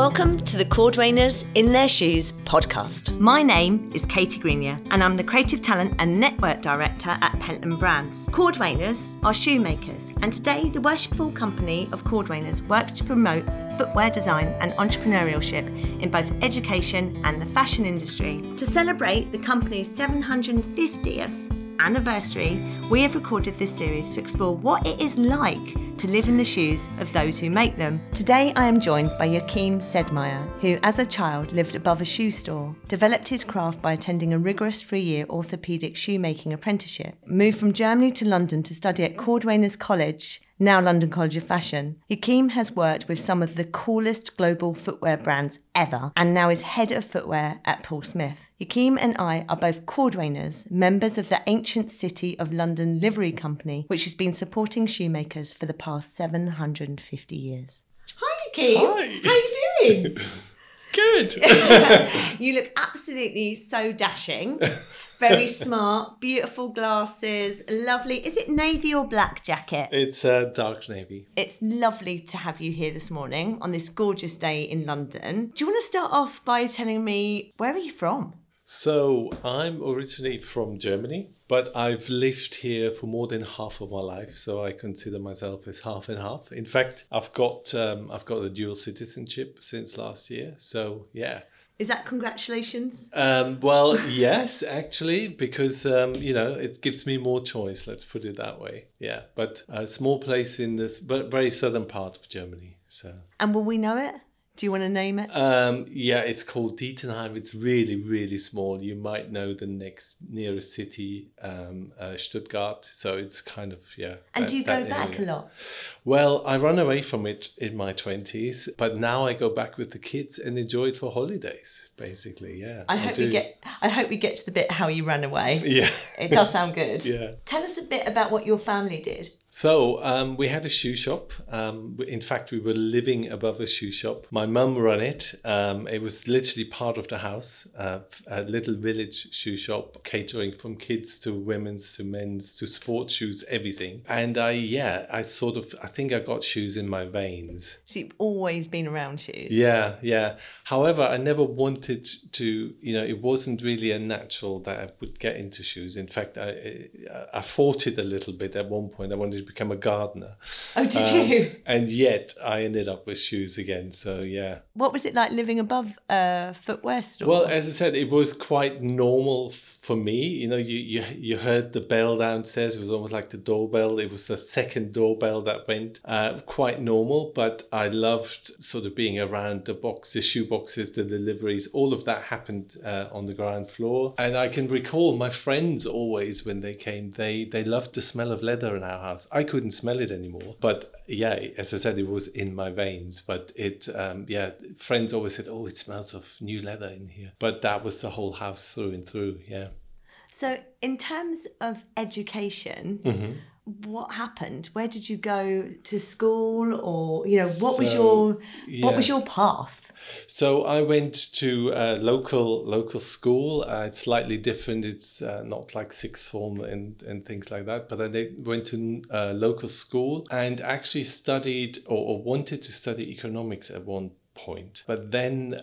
Welcome to the Cordwainers in Their Shoes podcast. My name is Katie Grenier and I'm the Creative Talent and Network Director at Pentland Brands. Cordwainers are shoemakers and today the worshipful company of Cordwainers works to promote footwear design and entrepreneurship in both education and the fashion industry. To celebrate the company's 750th anniversary, we have recorded this series to explore what it is like to live in the shoes of those who make them. Today I am joined by Joachim Sedmeyer, who as a child lived above a shoe store, developed his craft by attending a rigorous three year orthopaedic shoemaking apprenticeship, moved from Germany to London to study at Cordwainers College now London College of Fashion. Joachim has worked with some of the coolest global footwear brands ever and now is head of footwear at Paul Smith. Joachim and I are both Cordwainers, members of the ancient City of London Livery Company, which has been supporting shoemakers for the past 750 years. Hi, Joachim. Hi. How are you doing? Good. you look absolutely so dashing. Very smart, beautiful glasses, lovely. Is it navy or black jacket? it's uh, dark navy. It's lovely to have you here this morning on this gorgeous day in London. Do you want to start off by telling me where are you from? So I'm originally from Germany, but I've lived here for more than half of my life. So I consider myself as half and half. In fact, I've got um, I've got a dual citizenship since last year. So yeah. Is that congratulations? Um, well, yes, actually, because um, you know it gives me more choice. Let's put it that way. Yeah, but a small place in this but very southern part of Germany. So And will we know it? Do you want to name it? Um, yeah, it's called Dietenheim. It's really, really small. You might know the next nearest city, um, uh, Stuttgart. So it's kind of yeah. and that- do you go back area. a lot? Well, I run away from it in my twenties, but now I go back with the kids and enjoy it for holidays. Basically, yeah. I hope we get I hope we get to the bit how you ran away. Yeah. It does sound good. Yeah. Tell us a bit about what your family did. So um, we had a shoe shop. Um, in fact, we were living above a shoe shop. My mum ran it. Um, it was literally part of the house, uh, a little village shoe shop, catering from kids to women's to men's to sports shoes, everything. And I, yeah, I sort of, I think I got shoes in my veins. So you've always been around shoes. Yeah, yeah. However, I never wanted to, you know, it wasn't really a natural that I would get into shoes. In fact, I, I fought it a little bit at one point. I wanted to become a gardener. Oh, did Um, you? And yet I ended up with shoes again. So, yeah. What was it like living above a footwear store? Well, as I said, it was quite normal for me. You know, you, you you heard the bell downstairs. It was almost like the doorbell. It was the second doorbell that went. Uh, quite normal, but I loved sort of being around the box, the shoe boxes, the deliveries. All of that happened uh, on the ground floor, and I can recall my friends always when they came. They they loved the smell of leather in our house. I couldn't smell it anymore, but yeah, as I said, it was in my veins. But it, um, yeah, friends always said, "Oh, it smells of new leather in here." But that was the whole house through and through. Yeah. So, in terms of education, Mm-hmm. what happened? Where did you go to school, or you know, what was So, your what was your path? So I went to a local local school. Uh, it's slightly different. It's uh, not like sixth form and, and things like that. But I went to a local school and actually studied or, or wanted to study economics at one point. But then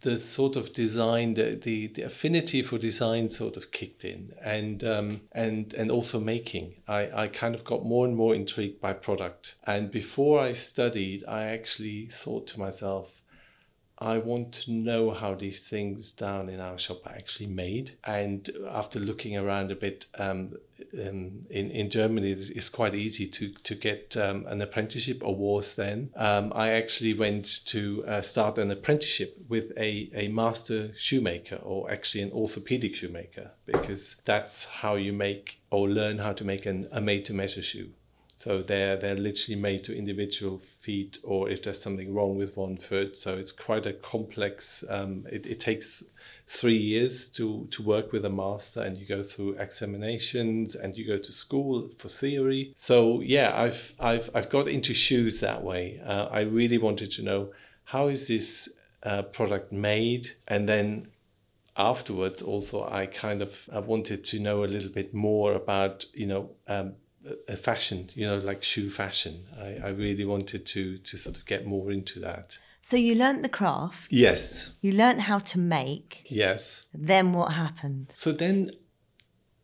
the sort of design, the, the, the affinity for design sort of kicked in, and um, and and also making. I, I kind of got more and more intrigued by product. And before I studied, I actually thought to myself, I want to know how these things down in our shop are actually made. And after looking around a bit, um, um, in, in Germany, it's, it's quite easy to, to get um, an apprenticeship or was then. Um, I actually went to uh, start an apprenticeship with a, a master shoemaker or actually an orthopedic shoemaker because that's how you make or learn how to make an, a made to measure shoe. So they're they're literally made to individual feet, or if there's something wrong with one foot. So it's quite a complex. Um, it, it takes three years to to work with a master, and you go through examinations, and you go to school for theory. So yeah, I've I've I've got into shoes that way. Uh, I really wanted to know how is this uh, product made, and then afterwards also i kind of I wanted to know a little bit more about you know um, a fashion you know like shoe fashion I, I really wanted to to sort of get more into that So you learnt the craft, Yes, you learnt how to make. yes. Then what happened? So then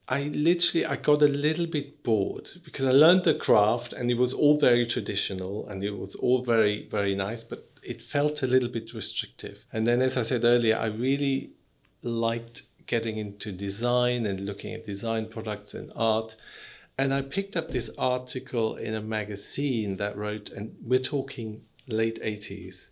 I literally I got a little bit bored because I learned the craft and it was all very traditional and it was all very very nice but it felt a little bit restrictive. And then as I said earlier I really liked getting into design and looking at design products and art and I picked up this article in a magazine that wrote and we're talking late 80s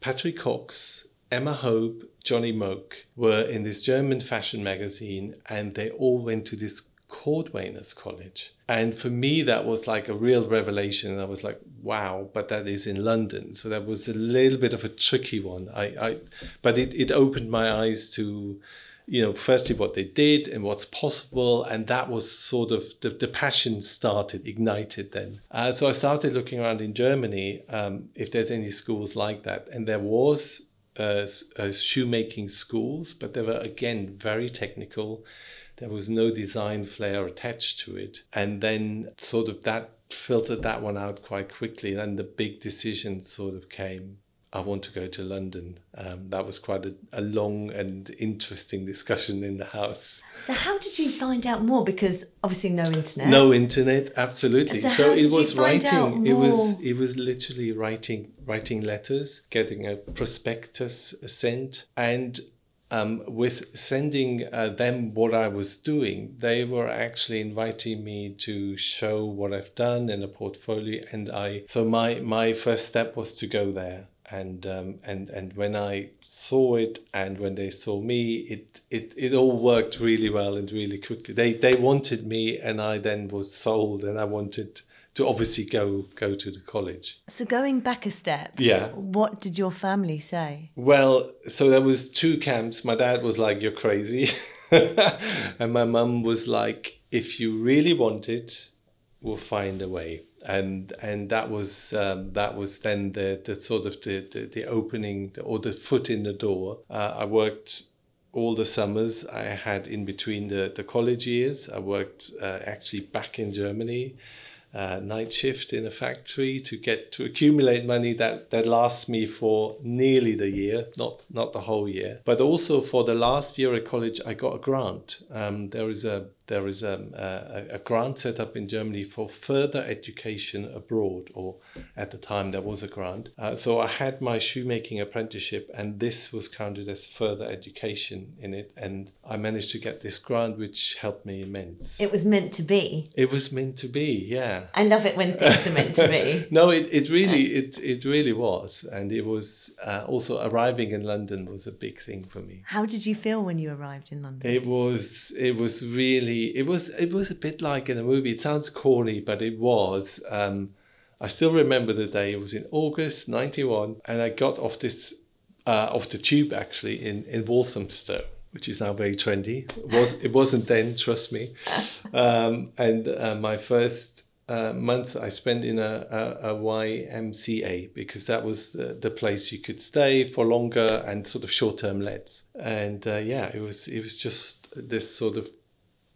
Patrick Cox, Emma Hope, Johnny Moke were in this German fashion magazine and they all went to this Cordwainers College. And for me, that was like a real revelation. I was like, wow, but that is in London. So that was a little bit of a tricky one. I, I but it, it opened my eyes to, you know, firstly what they did and what's possible. And that was sort of the, the passion started, ignited then. Uh, so I started looking around in Germany um, if there's any schools like that. And there was uh, uh, shoemaking schools, but they were again very technical. There was no design flair attached to it. And then, sort of, that filtered that one out quite quickly. And then the big decision sort of came I want to go to London. Um, that was quite a, a, long and interesting discussion in the house. So, how did you find out more? Because obviously, no internet. No internet, absolutely. So, so it was writing. It was it was literally writing writing letters, getting a prospectus sent, and um, with sending uh, them what I was doing, they were actually inviting me to show what I've done in a portfolio, and I. So my my first step was to go there and um, and and when I saw it and when they saw me, it it it all worked really well and really quickly. They they wanted me, and I then was sold, and I wanted to obviously go go to the college. So going back a step, yeah, what did your family say? Well, so there was two camps. My dad was like, "You're crazy," and my mum was like, "If you really want it, we'll find a way." And and that was um, that was then the, the sort of the, the, the opening or the foot in the door. Uh, I worked all the summers I had in between the, the college years. I worked uh, actually back in Germany, uh, night shift in a factory to get to accumulate money that, that lasts me for nearly the year, not not the whole year, but also for the last year at college. I got a grant. Um, there is a there is a, a, a, grant set up in Germany for further education abroad, or at the time there was a grant. Uh, so I had my shoemaking apprenticeship, and this was counted as further education in it, and I managed to get this grant, which helped me immense. It was meant to be. It was meant to be, yeah. I love it when things are meant to be. no, it, it really it it really was, and it was uh, also arriving in London was a big thing for me. How did you feel when you arrived in London? It was it was really it was it was a bit like in a movie. It sounds corny, but it was. Um, I still remember the day. It was in August '91, and I got off this uh, off the tube actually in in Walthamstow, which is now very trendy. It was it wasn't then, trust me. Um, and uh, my first uh, month I spent in a, a, a, YMCA because that was the, the place you could stay for longer and sort of short term lets. And uh, yeah, it was it was just this sort of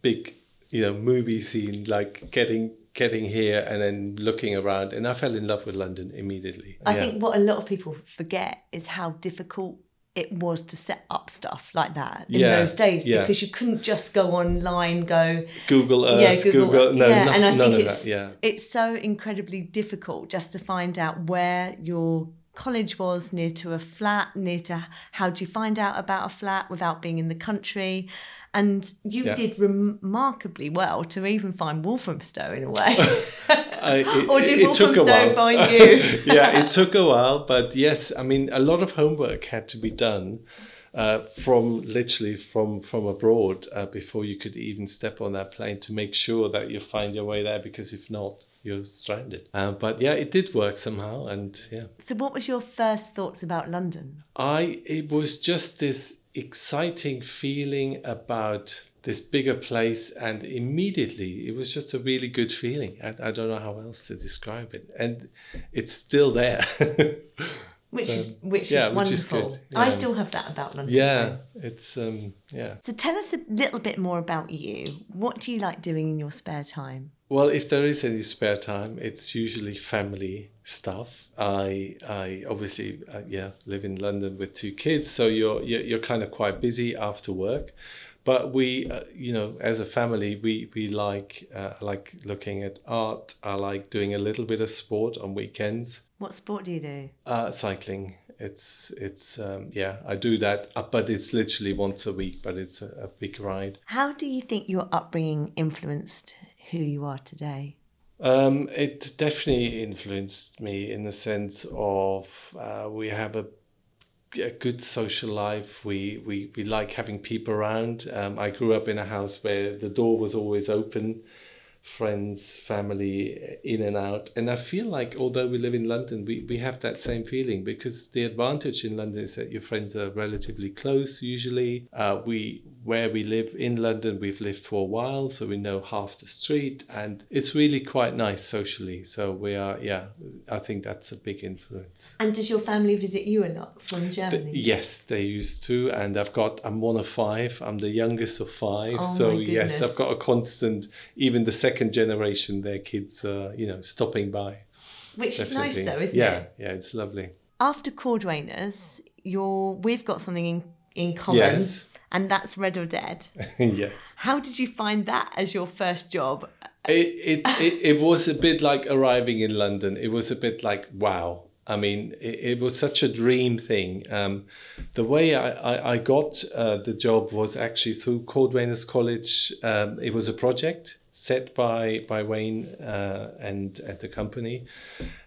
big you know movie scene like getting getting here and then looking around and i fell in love with london immediately i yeah. think what a lot of people forget is how difficult it was to set up stuff like that in yeah, those days yeah. because you couldn't just go online go google earth yeah, google, google no, yeah, no, and i think it's, yeah. it's so incredibly difficult just to find out where your college was near to a flat near to how do you find out about a flat without being in the country and you yeah. did remarkably well to even find Walthamstow in a way. I, it, or did Walthamstow find you? yeah, it took a while, but yes, I mean, a lot of homework had to be done. Uh, from literally from from abroad uh, before you could even step on that plane to make sure that you find your way there because if not you're stranded. Uh, but yeah it did work somehow and yeah. So what was your first thoughts about london? I it was just this exciting feeling about this bigger place and immediately it was just a really good feeling. I, I, don't know how else to describe it and it's still there which is which yeah, is which is wonderful. good, I still have that about London. Yeah, it's um, yeah. So tell us a little bit more about you. What do you like doing in your spare time? Well, if there is any spare time, it's usually family stuff. I I obviously uh, yeah live in London with two kids, so you're you're, you're kind of quite busy after work. But we, uh, you know, as a family, we we like uh, like looking at art. I like doing a little bit of sport on weekends. What sport do you do? Uh, cycling. It's it's um, yeah. I do that, uh, but it's literally once a week. But it's a, a big ride. How do you think your upbringing influenced who you are today? Um, it definitely influenced me in the sense of uh, we have a, a good social life. We, we, we like having people around. Um, I grew up in a house where the door was always open, friends, family in and out. And I feel like although we live in London, we, we have that same feeling because the advantage in London is that your friends are relatively close usually. Uh, we where we live in London, we've lived for a while, so we know half the street, and it's really quite nice socially. So we are, yeah, I think that's a big influence. And does your family visit you a lot from Germany? Yes, they used to, and I've got. I'm one of five. I'm the youngest of five, Oh so yes. I've got a constant. Even the second generation, their kids are, you know, stopping by. Which is nice though, isn't yeah, it? yeah, it's lovely. After Cordwainers, you're we've got something in, in common. Yes. And that's Red or Dead. yes. How did you find that as your first job? It, it, it, it was a bit like arriving in London. It was a bit like, wow. I mean, it, it was such a dream thing. Um, the way I, I, I got uh, the job was actually through Cordwainers College. Um, it was a project set by, by Wayne uh, and, at the company,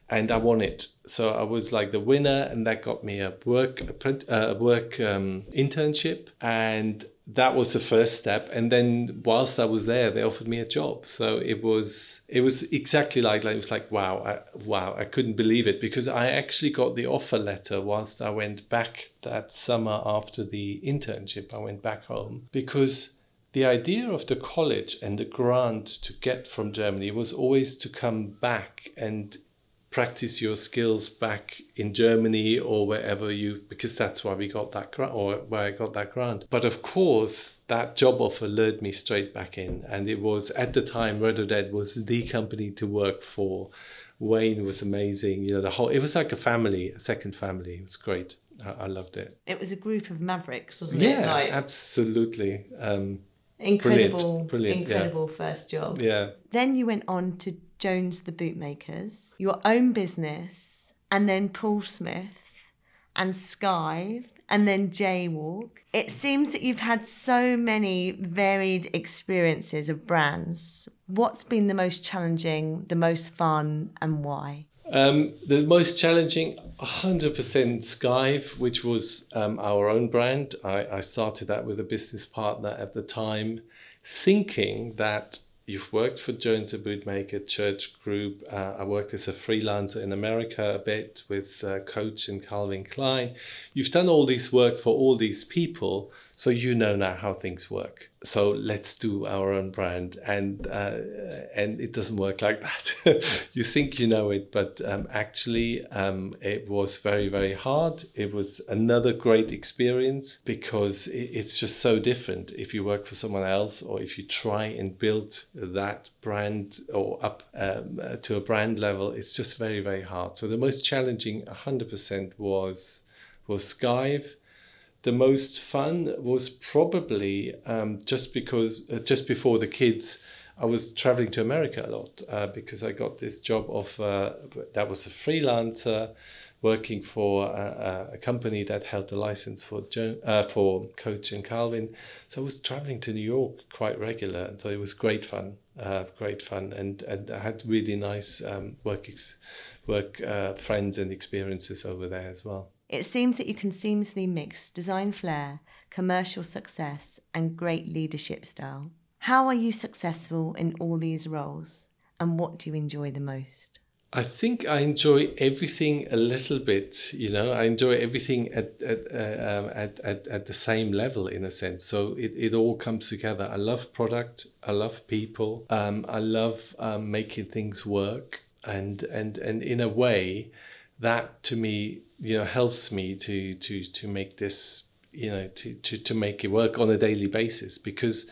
and I won it. So I was like the winner, and that got me a work, a print- uh, work um, internship. And that was the first step. And then whilst i was there they offered me a job. So it was it was exactly like, like it was like wow I, wow i couldn't believe it because i actually got the offer letter whilst i went back that summer after the internship. I went back home because the idea of the college and the grant to get from germany was always to come back and practice your skills back in Germany or wherever you because that's why we got that grant or where I got that grant. But of course, that job offer lured me straight back in, and it was at the time Red or Dead was the company to work for. Wayne was amazing. You know, the whole it was like a family, a second family. It was great. I, I loved it. It was a group of mavericks, wasn't it? Yeah, Like absolutely. Um, incredible, brilliant, yeah. incredible first job. yeah. Then you went on to Jones the Bootmakers, your own business, and then Paul Smith and Skive, and then Jaywalk. It seems that you've had so many varied experiences of brands. What's been the most challenging, the most fun, and why? Um, the most challenging, 100% Skive, which was um, our own brand. I, I started that with a business partner at the time, thinking that you've worked for Jones the Bootmaker Church Group. Uh, I worked as a freelancer in America a bit with uh, Coach and Calvin Klein. You've done all this work for all these people, so you know now how things work. So let's do our own brand, and uh, and it doesn't work like that. you think you know it, but um, actually um, it was very very hard. It was another great experience because it's just so different if you work for someone else or if you try and build that brand or up um, uh, to a brand level. It's just very very hard. So the most challenging, hundred percent, was was Skive the most fun was probably um, just because uh, just before the kids i was traveling to america a lot uh, because i got this job of uh, that was a freelancer working for a, a company that held the license for jo- uh, for coach and calvin. So i was traveling to new york quite regular and so it was great fun uh, great fun and and i had really nice um, work work uh, friends and experiences over there as well It seems that you can seamlessly mix design flair, commercial success, and great leadership style. How are you successful in all these roles, and what do you enjoy the most? I think I enjoy everything a little bit. You know, I enjoy everything at at uh, um, at, at at the same level in a sense. So it, it all comes together. I love product. I love people. Um, I love um, making things work. And and and in a way, that to me, you know, helps me to to to make this, you know, to to to make it work on a daily basis because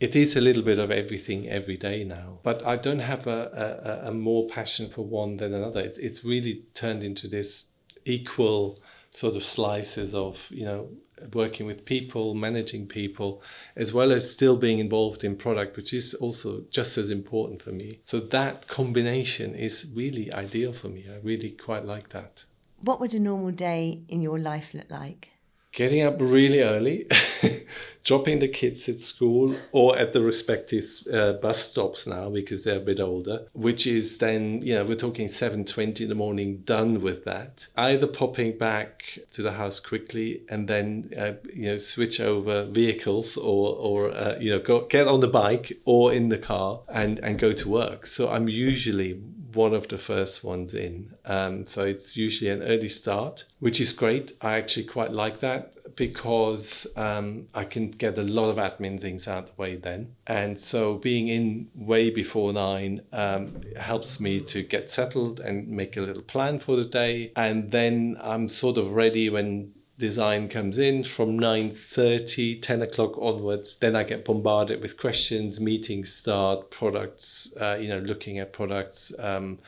it is a little bit of everything every day now. But I don't have a, a, a more passion for one than another. It's, it's really turned into this equal sort of slices of, you know, working with people, managing people, as well as still being involved in product, which is also just as important for me. So that combination is really ideal for me. I really quite like that. What would a normal day in your life look like? Getting up really early, dropping the kids at school or at the respective uh, bus stops now because they're a bit older, which is then, you know, we're talking 7.20 in the morning, done with that. Either popping back to the house quickly and then, uh, you know, switch over vehicles or, or uh, you know, go, get on the bike or in the car and, and go to work. So I'm usually one of the first ones in. Um, so it's usually an early start, which is great. I actually quite like that because um, I can get a lot of admin things out the way then. And so being in way before nine um, helps me to get settled and make a little plan for the day. And then I'm sort of ready when design comes in from 9.30 10 o'clock onwards. Then i get bombarded with questions meetings start products uh, you know looking at products um,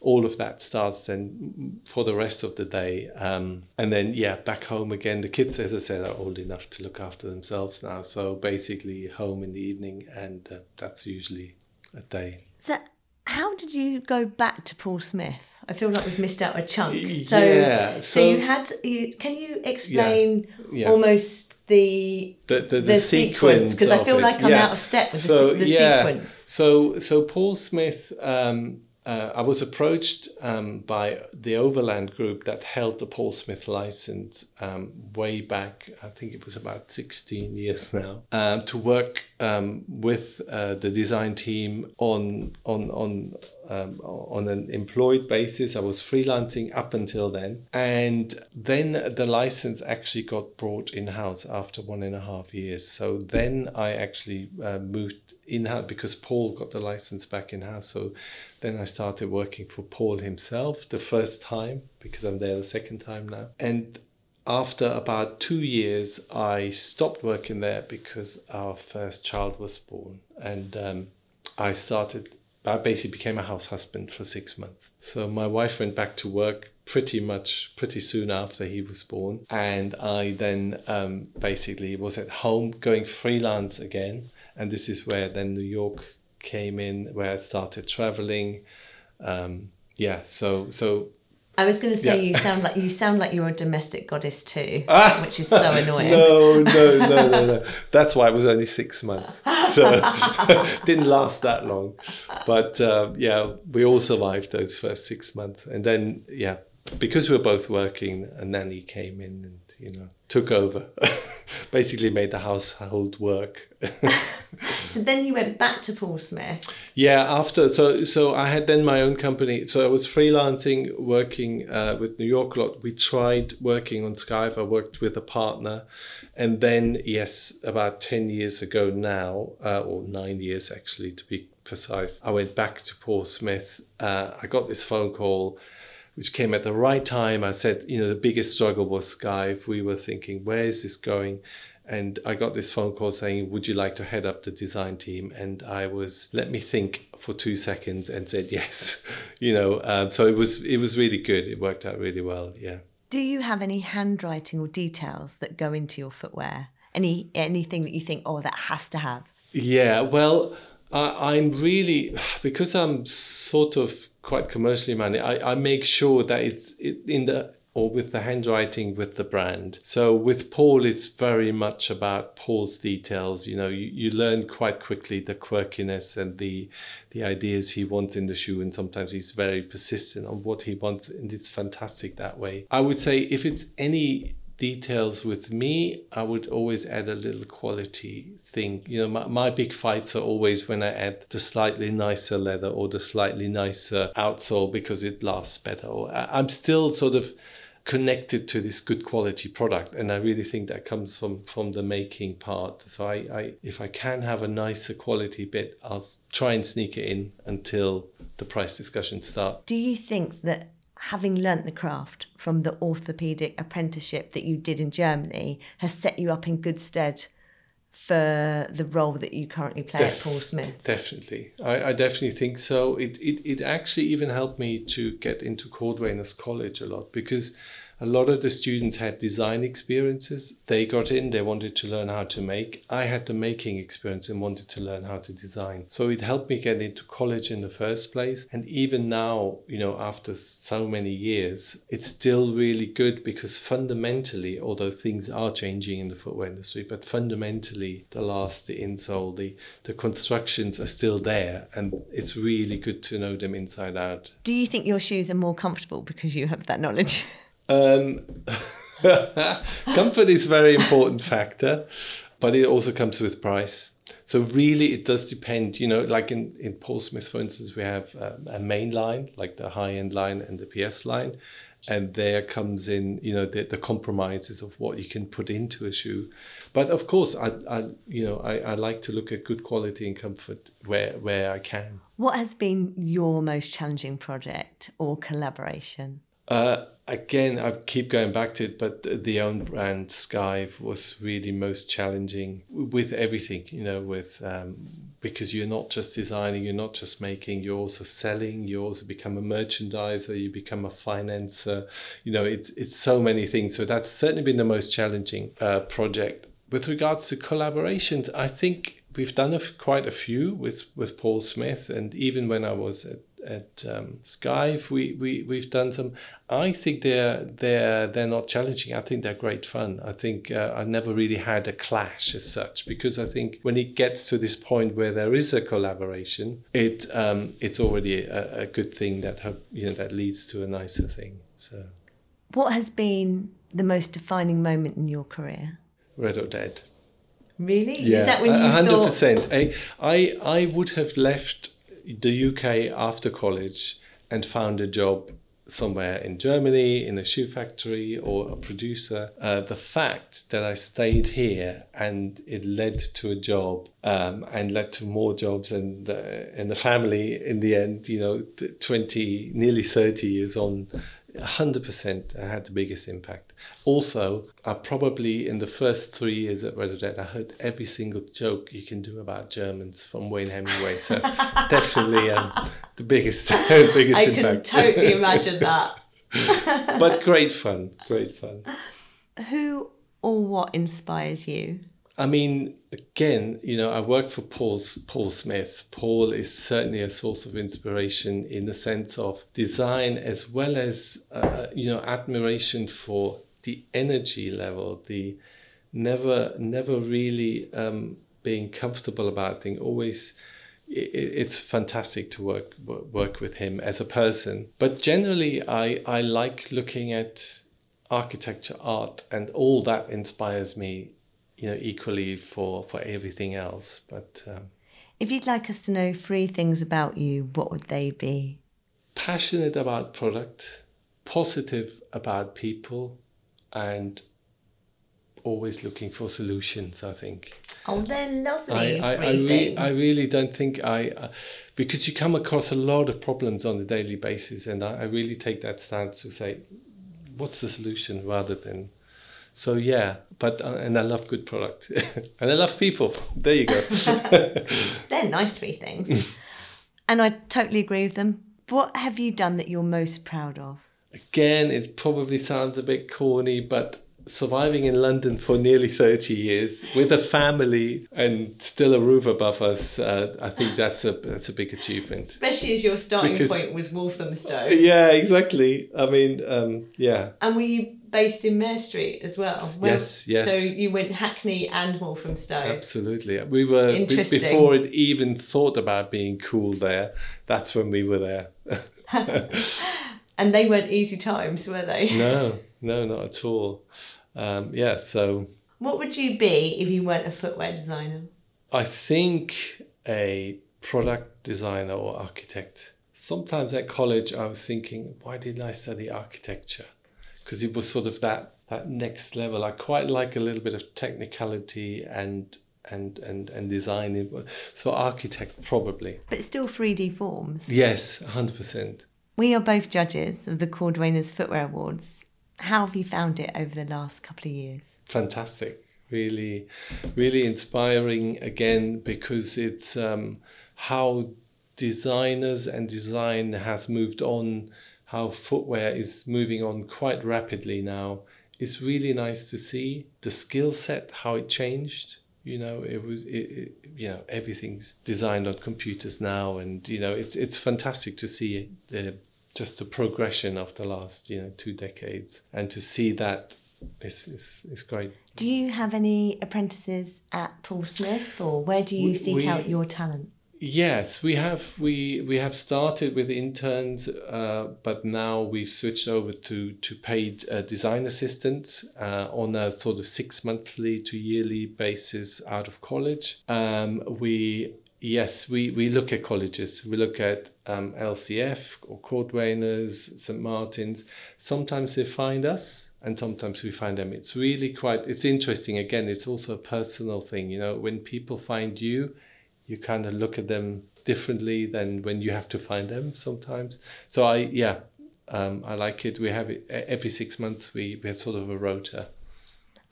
all of that starts then for the rest of the day. Um, and then yeah back home again. The kids as i said are old enough to look after themselves now. So basically home in the evening and uh, that's usually a day. So how did you go back to paul smith I feel like we've missed out a chunk. So, yeah, so, so you had. You, can you explain yeah, yeah. almost the the, the, the, the sequence because I feel it. like I'm out of step with so, the, sequence. So so Paul Smith um, uh, I was approached um, by the Overland Group that held the Paul Smith license um, way back, I think it was about 16 years now, um, to work um, with uh, the design team on on on um, on an employed basis. I was freelancing up until then, and then the license actually got brought in house after one and a half years. So then I actually uh, moved in house because Paul got the license back in house. So then I started working for Paul himself the first time because I'm there the second time now. And after about two years, I stopped working there because our first child was born. And um, I started, I basically became a house husband for six months. So my wife went back to work pretty much pretty soon after he was born. And I then um, basically was at home going freelance again and this is where then New York came in, where I started traveling. Um, yeah, so so. I was going to say yeah. you sound like you sound like you're a domestic goddess too, ah, which is so annoying. No, no, no, no, no. That's why it was only six months, so didn't last that long. But uh, yeah, we all survived those first six months, and then yeah, because we were both working, a nanny came in and you know took over. Basically made the household work. So then you went back to paul smith. Yeah after so so i had then my own company. So i was freelancing working uh, with new york a lot. We tried working on Skive i worked with a partner. And then yes about 10 years ago now uh, or nine years actually to be precise i went back to paul smith. Uh, i got this phone call which came at the right time. I said, you know, the biggest struggle was Skive. We were thinking, where is this going? And I got this phone call saying, Would you like to head up the design team? And I was, let me think for two seconds and said yes. you know, um, so it was it was really good. It worked out really well. Yeah. Do you have any handwriting or details that go into your footwear? Any anything that you think, oh, that has to have? Yeah, well, I, I'm really because I'm sort of quite commercially minded, I, I make sure that it's it, in the or with the handwriting with the brand. So with Paul, it's very much about Paul's details. You know, you, you learn quite quickly the quirkiness and the the ideas he wants in the shoe, and sometimes he's very persistent on what he wants, and it's fantastic that way. I would say if it's any details with me, I would always add a little quality thing. You know, my, my big fights are always when I add the slightly nicer leather or the slightly nicer outsole because it lasts better. Or I'm still sort of connected to this good quality product and i really think that comes from from the making part so I, I if i can have a nicer quality bit i'll try and sneak it in until the price discussions start do you think that having learnt the craft from the orthopedic apprenticeship that you did in Germany has set you up in good stead for the role that you currently play Def- at Paul Smith? Definitely. I, I definitely think so. It, it, it actually even helped me to get into Cordwainers College a lot because a lot of the students had design experiences. They got in, they wanted to learn how to make. I had the making experience and wanted to learn how to design. So it helped me get into college in the first place. And even now, you know, after so many years, it's still really good because fundamentally, although things are changing in the footwear industry, but fundamentally, the last, the insole, the, the constructions are still there. And it's really good to know them inside out. Do you think your shoes are more comfortable because you have that knowledge? Um, comfort is a very important factor, but it also comes with price. So really, it does depend. You know, like in in Paul Smith, for instance, we have um, a main line, like the high end line and the PS line, and there comes in you know the, the compromises of what you can put into a shoe. But of course, I, I you know I, I like to look at good quality and comfort where where I can. What has been your most challenging project or collaboration? Uh, again, I keep going back to it, but the own brand Skive was really most challenging with everything, you know, with um, because you're not just designing, you're not just making, you're also selling, you also become a merchandiser, you become a financer, you know, it's it's so many things. So that's certainly been the most challenging uh, project. With regards to collaborations, I think we've done a, quite a few with with Paul Smith, and even when I was at at um, Skive, we, we, we've done some. I think they're, they're, they're not challenging. I think they're great fun. I think uh, I've never really had a clash as such because I think when it gets to this point where there is a collaboration, it um, it's already a, a good thing that you know that leads to a nicer thing. So, what has been the most defining moment in your career? Red or Dead. Really? Yeah, is that when you 100%. Thought... I, I, I would have left the UK after college and found a job somewhere in Germany in a shoe factory or a producer. Uh, the fact that I stayed here and it led to a job um, and led to more jobs and and the family in the end, you know, 20, nearly 30 years on, 100% had the biggest impact. Also, I probably in the first three years at Red Dead, I heard every single joke you can do about Germans from Wayne Hemingway. So definitely um, the biggest, biggest I impact. can totally imagine that. but great fun, great fun. Who or what inspires you? I mean, again, you know, I work for Paul, Paul Smith. Paul is certainly a source of inspiration in the sense of design as well as, uh, you know, admiration for the energy level, the never, never really um, being comfortable about things, always it's fantastic to work work with him as a person. But generally, I I like looking at architecture, art, and all that inspires me you know equally for for everything else. But um, if you'd like us to know three things about you what would they be? Passionate about product positive about people and always looking for solutions i think. Oh they're lovely i, I, I, re- I really don't think i uh, because you come across a lot of problems on a daily basis and I, I really take that stance to say what's the solution rather than so yeah, but uh, and I love good product and I love people. There you go. They're nice three things, and I totally agree with them. What have you done that you're most proud of? Again, it probably sounds a bit corny, but surviving in London for nearly 30 years with a family and still a roof above us, uh, I think that's a that's a big achievement. Especially as your starting because, point was Walthamstow. Yeah, exactly. I mean, um, yeah. And were you based in Mare Street as well? well? Yes, yes. So you went Hackney and Walthamstow. Absolutely. We were Interesting. before it even thought about being cool there. That's when we were there. and they weren't easy times, were they? No, no, not at all um, yeah, so. What would you be if you weren't a footwear designer? I think a product designer or architect. Sometimes at college, I was thinking, why didn't I study architecture? Because it was sort of that that next level. I quite like a little bit of technicality and and and and design. So architect probably. But still 3D forms. Yes, hundred percent. We are both judges of the Cordwainers Footwear Awards. How have you found it over the last couple of years? Fantastic. Really, really inspiring again because it's um, how designers and design has moved on, how footwear is moving on quite rapidly now. It's really nice to see the skill set, how it changed. You know, it was, it, it, you know, everything's designed on computers now, and you know, it's it's fantastic to see the just the progression of the last you know two decades, and to see that is is, is great. Do you have any apprentices at Paul Smith, or where do you We- seek we- out your talent? Yes, we have we we have started with interns, uh, but now we've switched over to to paid uh, design assistants uh, on a sort of six monthly to yearly basis out of college. Um, we yes we we look at colleges. We look at um, LCF or Cordwainers, St Martins. Sometimes they find us. And sometimes we find them. It's really quite. It's interesting. Again, it's also a personal thing. You know, when people find you, you kind of look at them differently than when you have to find them sometimes. So I yeah, um, I like it. We have it every six months. We we have sort of a rota.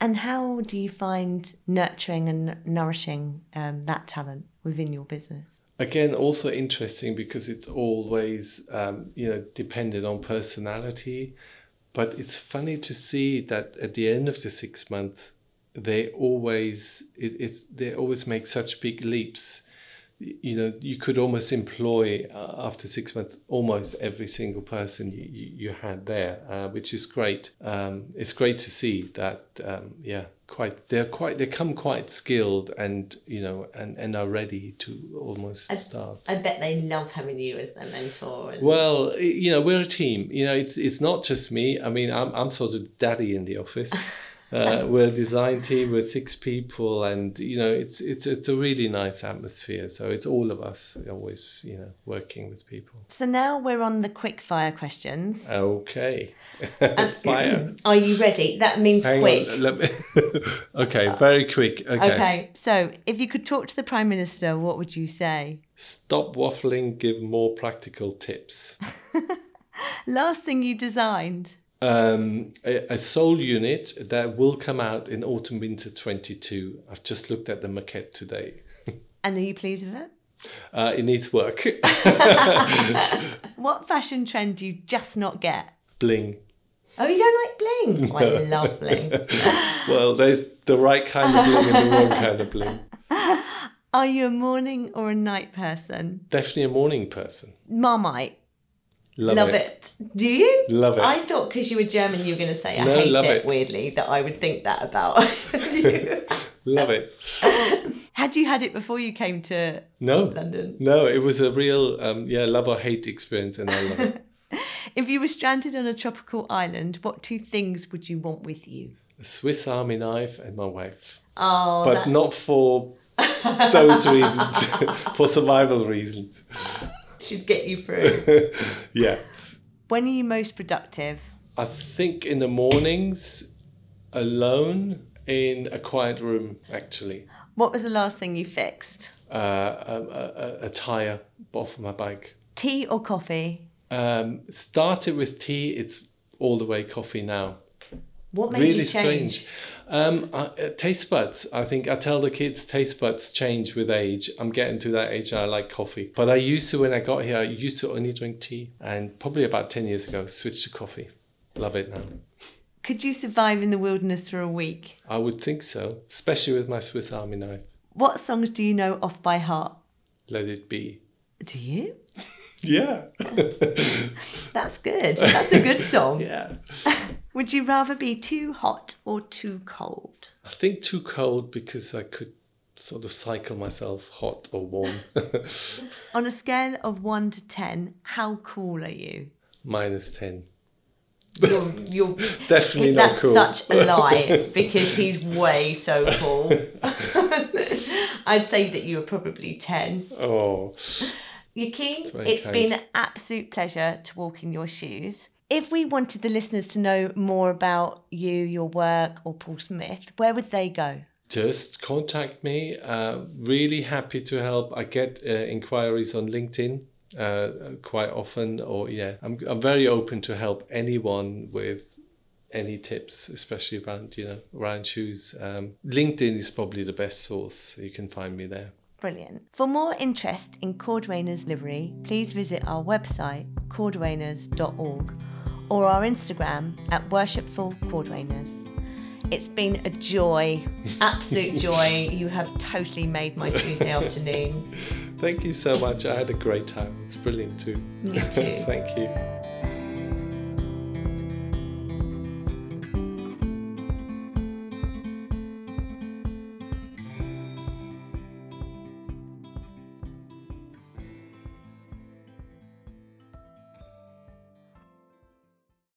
And how do you find nurturing and nourishing um, that talent within your business? Again, also interesting because it's always um, you know dependent on personality, but it's funny to see that at the end of the six months, they always it, it's they always make such big leaps. You know, you could almost employ uh, after six months almost every single person you, you, you had there, uh, which is great. Um, it's great to see that. Um, yeah, quite they're quite they come quite skilled and you know and, and are ready to almost start. I bet they love having you as their mentor. And Well, you know, we're a team. You know, it's it's not just me. I mean, I'm I'm sort of daddy in the office. Uh, we're a design team. We're six people, and you know, it's it's it's a really nice atmosphere. So it's all of us always, you know, working with people. So now we're on the quick fire questions. Okay, fire. Are you ready? That means Hang quick. on. Let me. okay, very quick. Okay. Okay, so if you could talk to the Prime Minister, what would you say? Stop waffling. Give more practical tips. Last thing you designed. Um, a, a sole unit that will come out in autumn winter 22 i've just looked at the maquette today And are you pleased with it? uh, it needs work What fashion trend do you just not get? bling Oh, you don't like bling? Oh, I love bling. well there's the right kind of bling and the wrong kind of bling Are you a morning or a night person? definitely a morning person Marmite. Love, Love, it. it. Do you? Love it. I thought because you were German, you were going to say I No, hate it, it. weirdly, that I would think that about you. love it Had you had it before you came to no London? no it was a real um, yeah love or hate experience and i love it If you were stranded on a tropical island, what two things would you want with you? a swiss army knife and my wife Oh, but that's- not for those reasons for survival reasons should get you through. yeah when are you most productive? I think in the mornings, alone in a quiet room, actually. What was the last thing you fixed? Uh, a, a, a tire off my bike. Tea or coffee? Um, started with tea, it's all the way coffee now. What made really you change? strange. Um, uh, uh, taste buds. I think I tell the kids taste buds change with age. I'm getting to that age and I like coffee. But I used to, when I got here, I used to only drink tea. And probably about 10 years ago, switched to coffee. Love it now. Could you survive in the wilderness for a week? I would think so, especially with my Swiss Army knife. What songs do you know off by heart? Let it be. Do you? Yeah. That's good. That's a good song. yeah. Would you rather be too hot or too cold? I think too cold because I could sort of cycle myself hot or warm. On a scale of 1 to 10, how cool are you? Minus 10. You're, you're Definitely not That's cool. such a lie because he's way so cool. I'd say that you were probably 10. Oh, You keen? It's kind. been an absolute pleasure to walk in your shoes. If we wanted the listeners to know more about you, your work, or Paul Smith, where would they go? just contact me. Uh, really happy to help. I get uh, inquiries on LinkedIn uh, quite often. Or yeah, I'm I'm very open to help anyone with any tips, especially around you know around shoes. Um, LinkedIn is probably the best source. You can find me there. Brilliant. For more interest in Cordwainers livery, please visit our website cordwainers.org or our Instagram at worshipful cordwainers. It's been a joy, absolute joy. You have totally made my Tuesday afternoon. Thank you so much. I had a great time. It's brilliant too. Me too. Thank you.